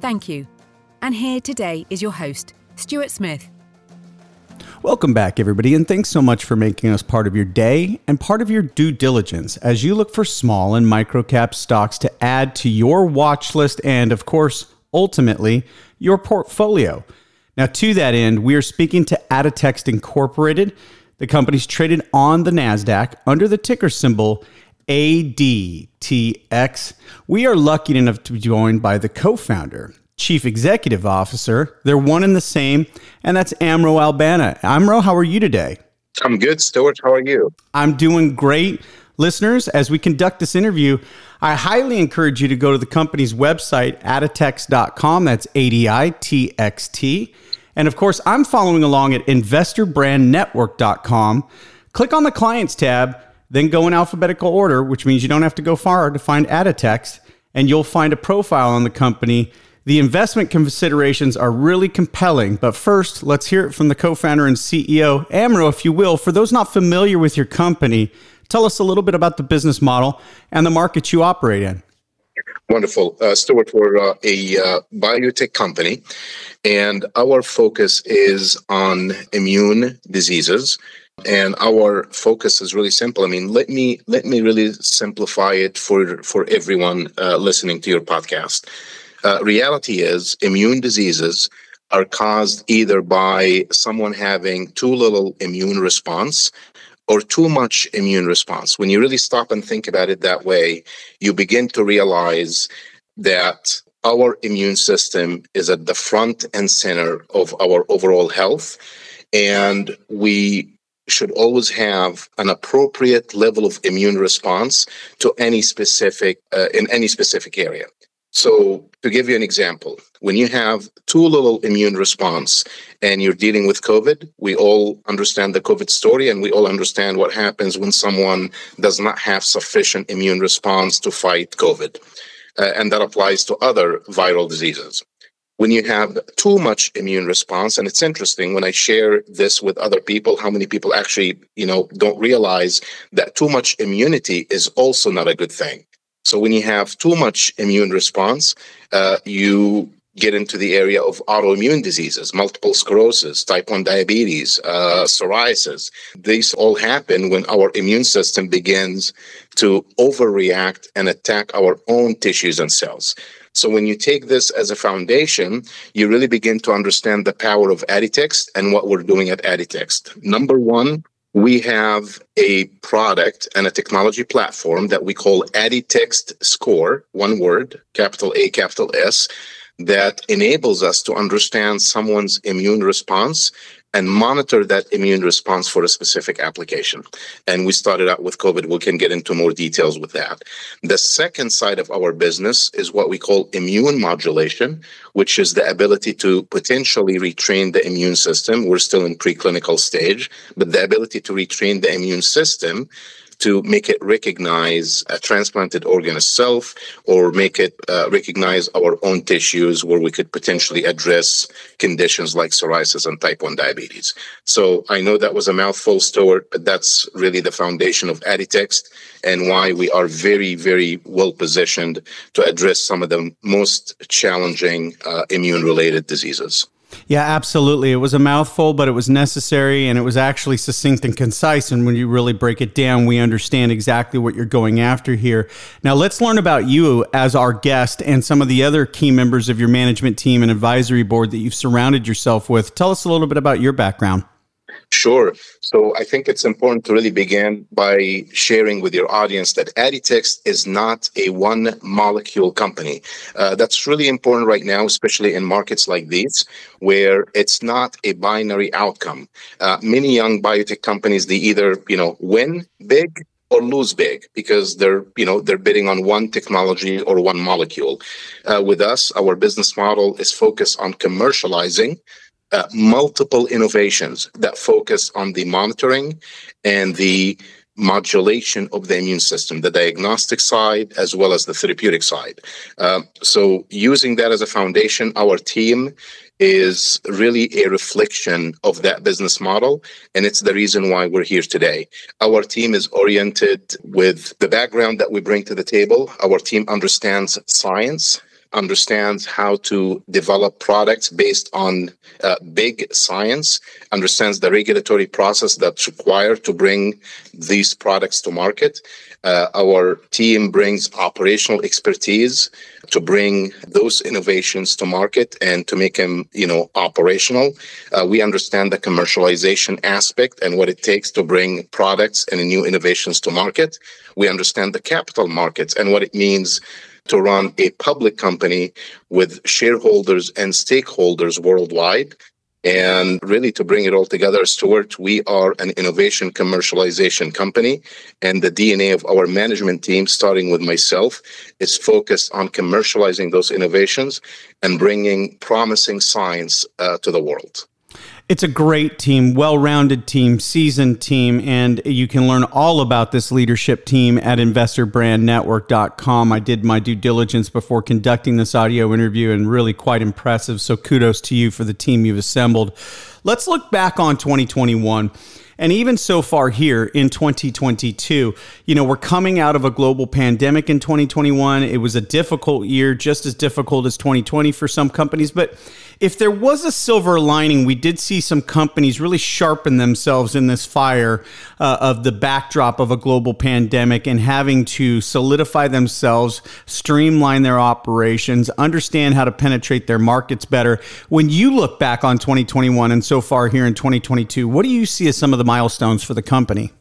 Thank you. And here today is your host, Stuart Smith. Welcome back, everybody, and thanks so much for making us part of your day and part of your due diligence as you look for small and micro cap stocks to add to your watch list and, of course, ultimately, your portfolio. Now, to that end, we are speaking to Aditxt Incorporated. The company's traded on the NASDAQ under the ticker symbol ADTX. We are lucky enough to be joined by the co founder, chief executive officer. They're one and the same, and that's Amro Albanna. Amro, how are you today? I'm good, Stuart. How are you? I'm doing great. Listeners, as we conduct this interview, I highly encourage you to go to the company's website, aditxt.com. That's A D I T X T. And of course, I'm following along at investorbrandnetwork.com. Click on the clients tab then go in alphabetical order, which means you don't have to go far to find Aditxt, and you'll find a profile on the company. The investment considerations are really compelling, but first, let's hear it from the co founder and CEO, Amro, if you will. For those not familiar with your company, tell us a little bit about the business model and the markets you operate in. Wonderful. Uh, Stuart, we're uh, a uh, biotech company, and our focus is on immune diseases and our focus is really simple. I mean let me let me really simplify it for for everyone uh, listening to your podcast. Uh, reality is immune diseases are caused either by someone having too little immune response or too much immune response. When you really stop and think about it that way you begin to realize that our immune system is at the front and center of our overall health and we should always have an appropriate level of immune response to any specific uh, in any specific area. So to give you an example when you have too little immune response and you're dealing with covid we all understand the covid story and we all understand what happens when someone does not have sufficient immune response to fight covid uh, and that applies to other viral diseases when you have too much immune response and it's interesting when i share this with other people how many people actually you know don't realize that too much immunity is also not a good thing. So when you have too much immune response uh, you get into the area of autoimmune diseases multiple sclerosis type 1 diabetes uh, psoriasis. These all happen when our immune system begins to overreact and attack our own tissues and cells so when you take this as a foundation, you really begin to understand the power of Aditxt and what we're doing at Aditxt. Number one, we have a product and a technology platform that we call Aditext Score, one word, capital A, capital S, that enables us to understand someone's immune response and monitor that immune response for a specific application. And we started out with COVID. We can get into more details with that. The second side of our business is what we call immune modulation, which is the ability to potentially retrain the immune system. We're still in preclinical stage, but the ability to retrain the immune system to make it recognize a transplanted organ itself or make it uh, recognize our own tissues where we could potentially address conditions like psoriasis and type 1 diabetes. So I know that was a mouthful, Stuart, but that's really the foundation of Aditxt and why we are very, very well positioned to address some of the most challenging uh, immune related diseases. Yeah, absolutely. It was a mouthful, but it was necessary and it was actually succinct and concise. And when you really break it down, we understand exactly what you're going after here. Now, let's learn about you as our guest and some of the other key members of your management team and advisory board that you've surrounded yourself with. Tell us a little bit about your background. Sure. So I think it's important to really begin by sharing with your audience that Aditxt is not a one molecule company. Uh, that's really important right now, especially in markets like these, where it's not a binary outcome. Uh, many young biotech companies, they either, you know, win big or lose big because they're you know they're bidding on one technology or one molecule uh, with us our business model is focused on commercializing uh, multiple innovations that focus on the monitoring and the modulation of the immune system, the diagnostic side as well as the therapeutic side. Uh, so, using that as a foundation, our team is really a reflection of that business model. And it's the reason why we're here today. Our team is oriented with the background that we bring to the table. Our team understands science understands how to develop products based on uh, big science, understands the regulatory process that's required to bring these products to market. Uh, our team brings operational expertise to bring those innovations to market and to make them, you know, operational. Uh, we understand the commercialization aspect and what it takes to bring products and new innovations to market. We understand the capital markets and what it means to run a public company with shareholders and stakeholders worldwide. And really, to bring it all together, Stuart, we are an innovation commercialization company. And the DNA of our management team, starting with myself, is focused on commercializing those innovations and bringing promising science uh, to the world. It's a great team, well rounded team, seasoned team, and you can learn all about this leadership team at investorbrandnetwork.com. I did my due diligence before conducting this audio interview and really quite impressive. So kudos to you for the team you've assembled. Let's look back on 2021. And even so far here in 2022, you know, we're coming out of a global pandemic in 2021. It was a difficult year, just as difficult as 2020 for some companies. But if there was a silver lining, we did see some companies really sharpen themselves in this fire uh, of the backdrop of a global pandemic and having to solidify themselves, streamline their operations, understand how to penetrate their markets better. When you look back on 2021 and so far here in 2022, what do you see as some of the milestones for the company?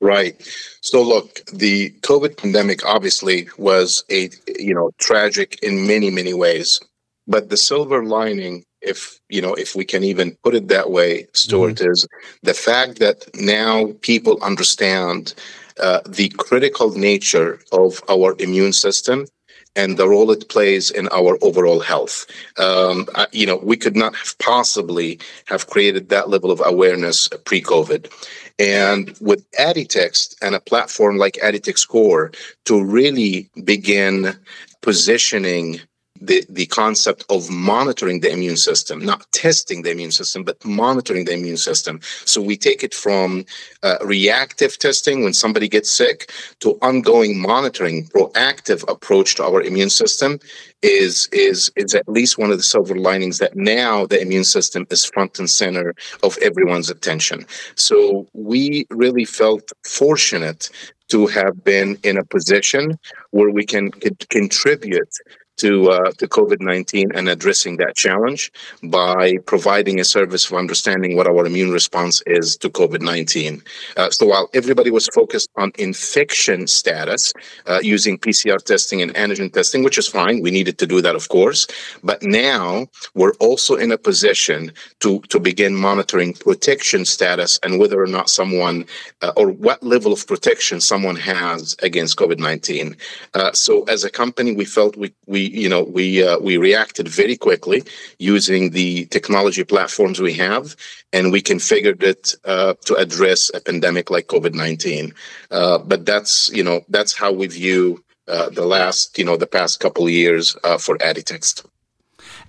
Right. So look, the COVID pandemic obviously was a you know tragic in many many ways. But the silver lining, if you know, if we can even put it that way, Stuart, mm-hmm. is the fact that now people understand uh, the critical nature of our immune system and the role it plays in our overall health. Um, you know, we could not have possibly have created that level of awareness pre-COVID. And with Aditxt and a platform like AditxtScore to really begin positioning the, the concept of monitoring the immune system, not testing the immune system, but monitoring the immune system. So we take it from uh, reactive testing when somebody gets sick to ongoing monitoring, proactive approach to our immune system is is is at least one of the silver linings that now the immune system is front and center of everyone's attention. So we really felt fortunate to have been in a position where we can contribute to uh, to COVID nineteen and addressing that challenge by providing a service for understanding what our immune response is to COVID nineteen. Uh, so while everybody was focused on infection status uh, using PCR testing and antigen testing, which is fine, we needed to do that, of course. But now we're also in a position to to begin monitoring protection status and whether or not someone uh, or what level of protection someone has against COVID nineteen. Uh, so as a company, we felt we we you know we uh, we reacted very quickly using the technology platforms we have, and we configured it uh, to address a pandemic like COVID nineteen. Uh, but that's you know that's how we view uh, the last you know the past couple years uh, for Aditxt.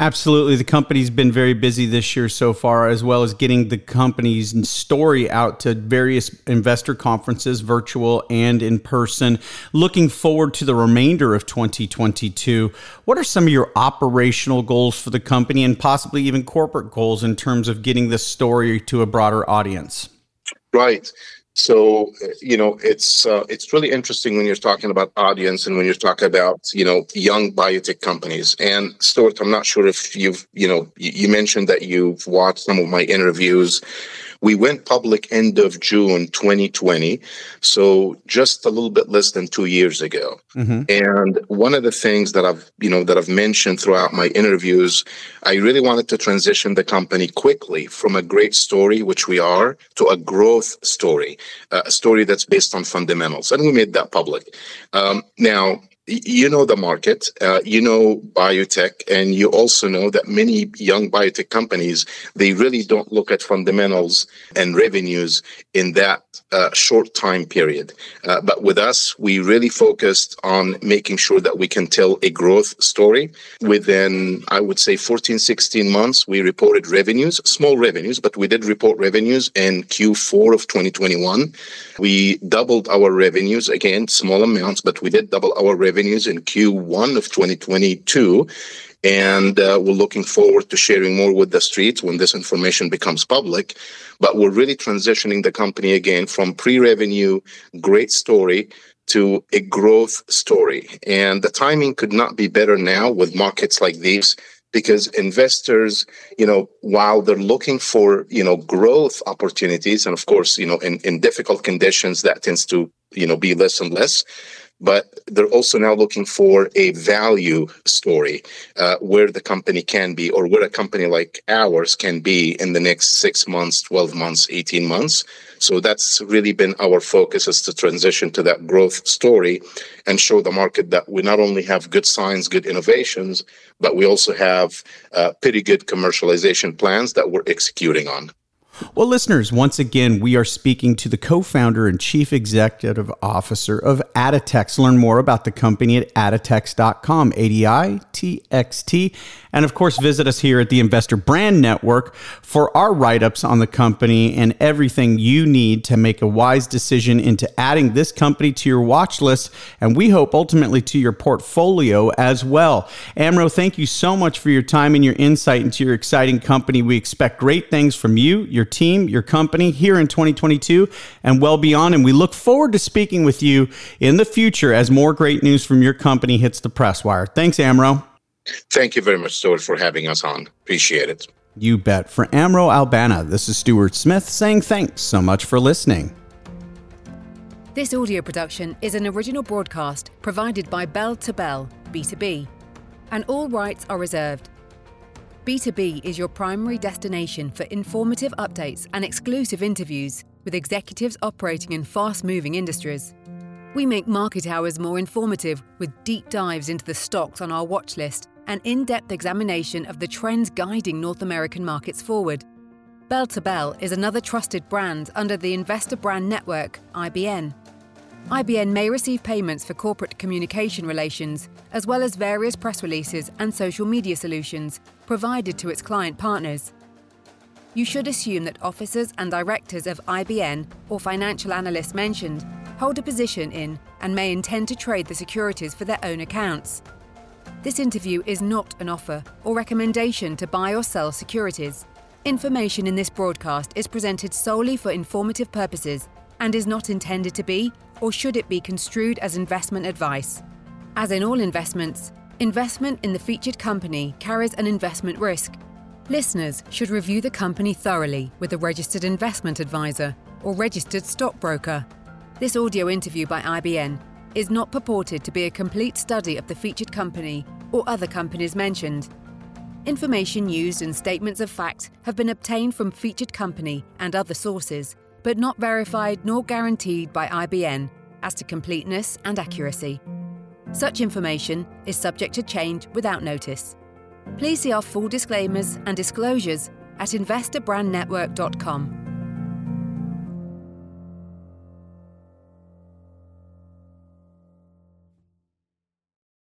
Absolutely. The company's been very busy this year so far, as well as getting the company's story out to various investor conferences, virtual and in person. Looking forward to the remainder of 2022. What are some of your operational goals for the company and possibly even corporate goals in terms of getting this story to a broader audience? Right. So you know it's uh, it's really interesting when you're talking about audience and when you're talking about you know young biotech companies. And Stuart, I'm not sure if you've you know you mentioned that you've watched some of my interviews we went public end of June 2020, so just a little bit less than two years ago. Mm-hmm. And one of the things that I've you know that I've mentioned throughout my interviews, I really wanted to transition the company quickly from a great story, which we are, to a growth story, uh, a story that's based on fundamentals, and we made that public. Um, now you know the market, uh, you know biotech, and you also know that many young biotech companies they really don't look at fundamentals and revenues in that uh, short time period. Uh, but with us, we really focused on making sure that we can tell a growth story. Within, I would say, 14, 16 months, we reported revenues, small revenues, but we did report revenues in Q4 of 2021. We doubled our revenues again, small amounts, but we did double our revenues revenues in Q1 of 2022. And uh, we're looking forward to sharing more with the streets when this information becomes public. But we're really transitioning the company again from pre revenue, great story to a growth story. And the timing could not be better now with markets like these because investors you know while they're looking for you know growth opportunities and of course you know in, in difficult conditions that tends to you know be less and less but they're also now looking for a value story uh, where the company can be or where a company like ours can be in the next six months 12 months 18 months. So that's really been our focus is to transition to that growth story and show the market that we not only have good science good innovations but we also have uh, pretty good commercialization plans that we're executing on well, listeners, once again, we are speaking to the co founder and chief executive officer of Aditxt. Learn more about the company at aditxt.com, A D I T X T. And of course, visit us here at the Investor Brand Network for our write ups on the company and everything you need to make a wise decision into adding this company to your watch list. And we hope ultimately to your portfolio as well. Amro, thank you so much for your time and your insight into your exciting company. We expect great things from you, your team, your company here in 2022 and well beyond. And we look forward to speaking with you in the future as more great news from your company hits the press wire. Thanks, Amro. Thank you very much, Stuart, for having us on. Appreciate it. You bet. For Amro Albanna, this is Stuart Smith saying thanks so much for listening. This audio production is an original broadcast provided by Bell to Bell, B2B, and all rights are reserved. B2B is your primary destination for informative updates and exclusive interviews with executives operating in fast moving industries. We make market hours more informative with deep dives into the stocks on our watch list and in depth examination of the trends guiding North American markets forward. Bell to Bell is another trusted brand under the Investor Brand Network, IBN. IBN may receive payments for corporate communication relations, as well as various press releases and social media solutions provided to its client partners. You should assume that officers and directors of IBN or financial analysts mentioned hold a position in and may intend to trade the securities for their own accounts. This interview is not an offer or recommendation to buy or sell securities. Information in this broadcast is presented solely for informative purposes and is not intended to be or should it be construed as investment advice. As in all investments, investment in the featured company carries an investment risk. Listeners should review the company thoroughly with a registered investment advisor or registered stockbroker. This audio interview by IBN is not purported to be a complete study of the featured company or other companies mentioned. Information used in statements of fact have been obtained from featured company and other sources, but not verified nor guaranteed by IBN as to completeness and accuracy. Such information is subject to change without notice. Please see our full disclaimers and disclosures at investorbrandnetwork.com.